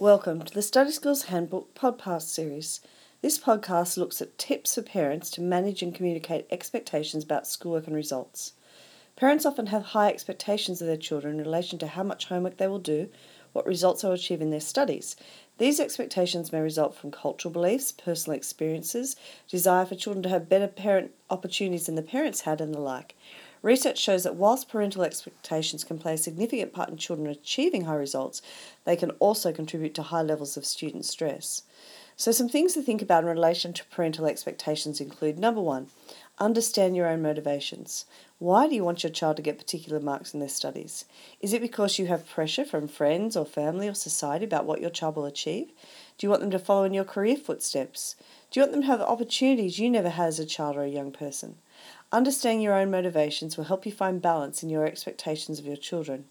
Welcome to the Study Skills Handbook podcast series. This podcast looks at tips for parents to manage and communicate expectations about schoolwork and results. Parents often have high expectations of their children in relation to how much homework they will do, what results they will achieve in their studies. These expectations may result from cultural beliefs, personal experiences, desire for children to have better parent opportunities than the parents had, and the like. Research shows that whilst parental expectations can play a significant part in children achieving high results, they can also contribute to high levels of student stress. So, some things to think about in relation to parental expectations include number one, understand your own motivations. Why do you want your child to get particular marks in their studies? Is it because you have pressure from friends or family or society about what your child will achieve? Do you want them to follow in your career footsteps? Do you want them to have opportunities you never had as a child or a young person? Understanding your own motivations will help you find balance in your expectations of your children.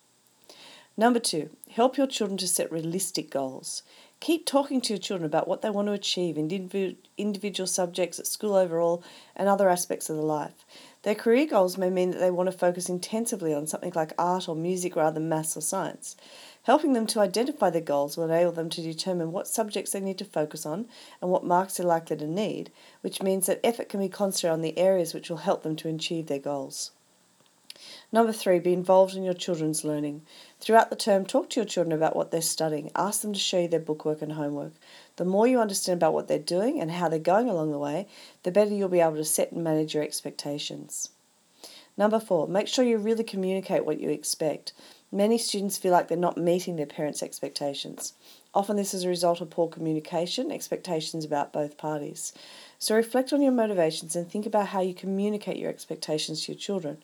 Number two, help your children to set realistic goals. Keep talking to your children about what they want to achieve in individual subjects at school overall and other aspects of their life. Their career goals may mean that they want to focus intensively on something like art or music rather than maths or science. Helping them to identify their goals will enable them to determine what subjects they need to focus on and what marks they're likely to need, which means that effort can be concentrated on the areas which will help them to achieve their goals. Number three, be involved in your children's learning. Throughout the term, talk to your children about what they're studying. Ask them to show you their bookwork and homework. The more you understand about what they're doing and how they're going along the way, the better you'll be able to set and manage your expectations. Number four, make sure you really communicate what you expect. Many students feel like they're not meeting their parents' expectations. Often, this is a result of poor communication, expectations about both parties. So, reflect on your motivations and think about how you communicate your expectations to your children.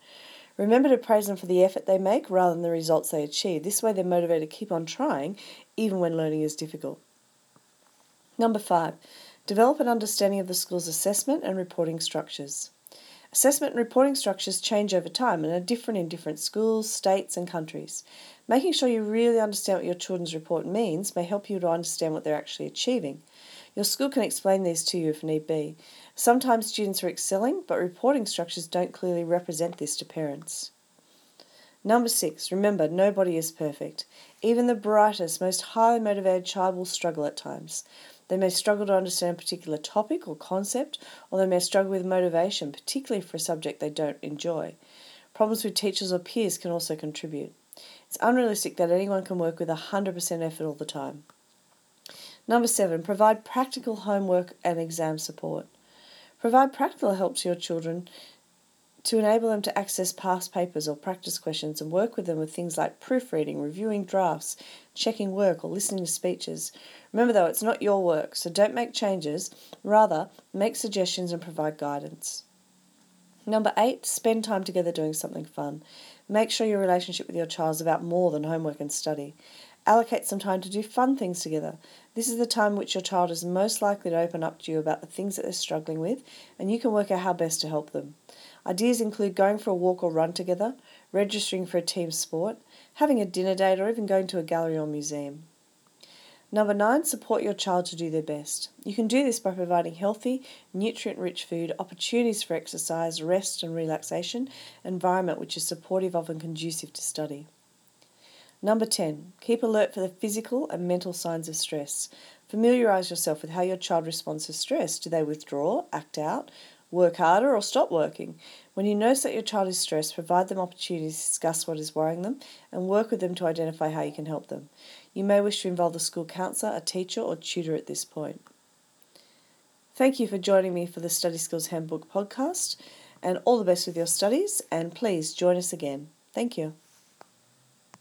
Remember to praise them for the effort they make rather than the results they achieve. This way, they're motivated to keep on trying, even when learning is difficult. Number five, develop an understanding of the school's assessment and reporting structures. Assessment and reporting structures change over time and are different in different schools, states, and countries. Making sure you really understand what your children's report means may help you to understand what they're actually achieving. Your school can explain these to you if need be. Sometimes students are excelling, but reporting structures don't clearly represent this to parents. Number six, remember, nobody is perfect. Even the brightest, most highly motivated child will struggle at times. They may struggle to understand a particular topic or concept, or they may struggle with motivation, particularly for a subject they don't enjoy. Problems with teachers or peers can also contribute. It's unrealistic that anyone can work with 100% effort all the time. Number seven, provide practical homework and exam support. Provide practical help to your children to enable them to access past papers or practice questions and work with them with things like proofreading, reviewing drafts, checking work, or listening to speeches. Remember though, it's not your work, so don't make changes, rather, make suggestions and provide guidance. Number eight, spend time together doing something fun. Make sure your relationship with your child is about more than homework and study. Allocate some time to do fun things together. This is the time which your child is most likely to open up to you about the things that they're struggling with, and you can work out how best to help them. Ideas include going for a walk or run together, registering for a team sport, having a dinner date, or even going to a gallery or museum. Number nine, support your child to do their best. You can do this by providing healthy, nutrient rich food, opportunities for exercise, rest and relaxation, environment which is supportive of and conducive to study. Number 10, keep alert for the physical and mental signs of stress. Familiarise yourself with how your child responds to stress. Do they withdraw, act out, work harder, or stop working? When you notice that your child is stressed, provide them opportunities to discuss what is worrying them and work with them to identify how you can help them. You may wish to involve the school counsellor, a teacher, or tutor at this point. Thank you for joining me for the Study Skills Handbook podcast, and all the best with your studies, and please join us again. Thank you.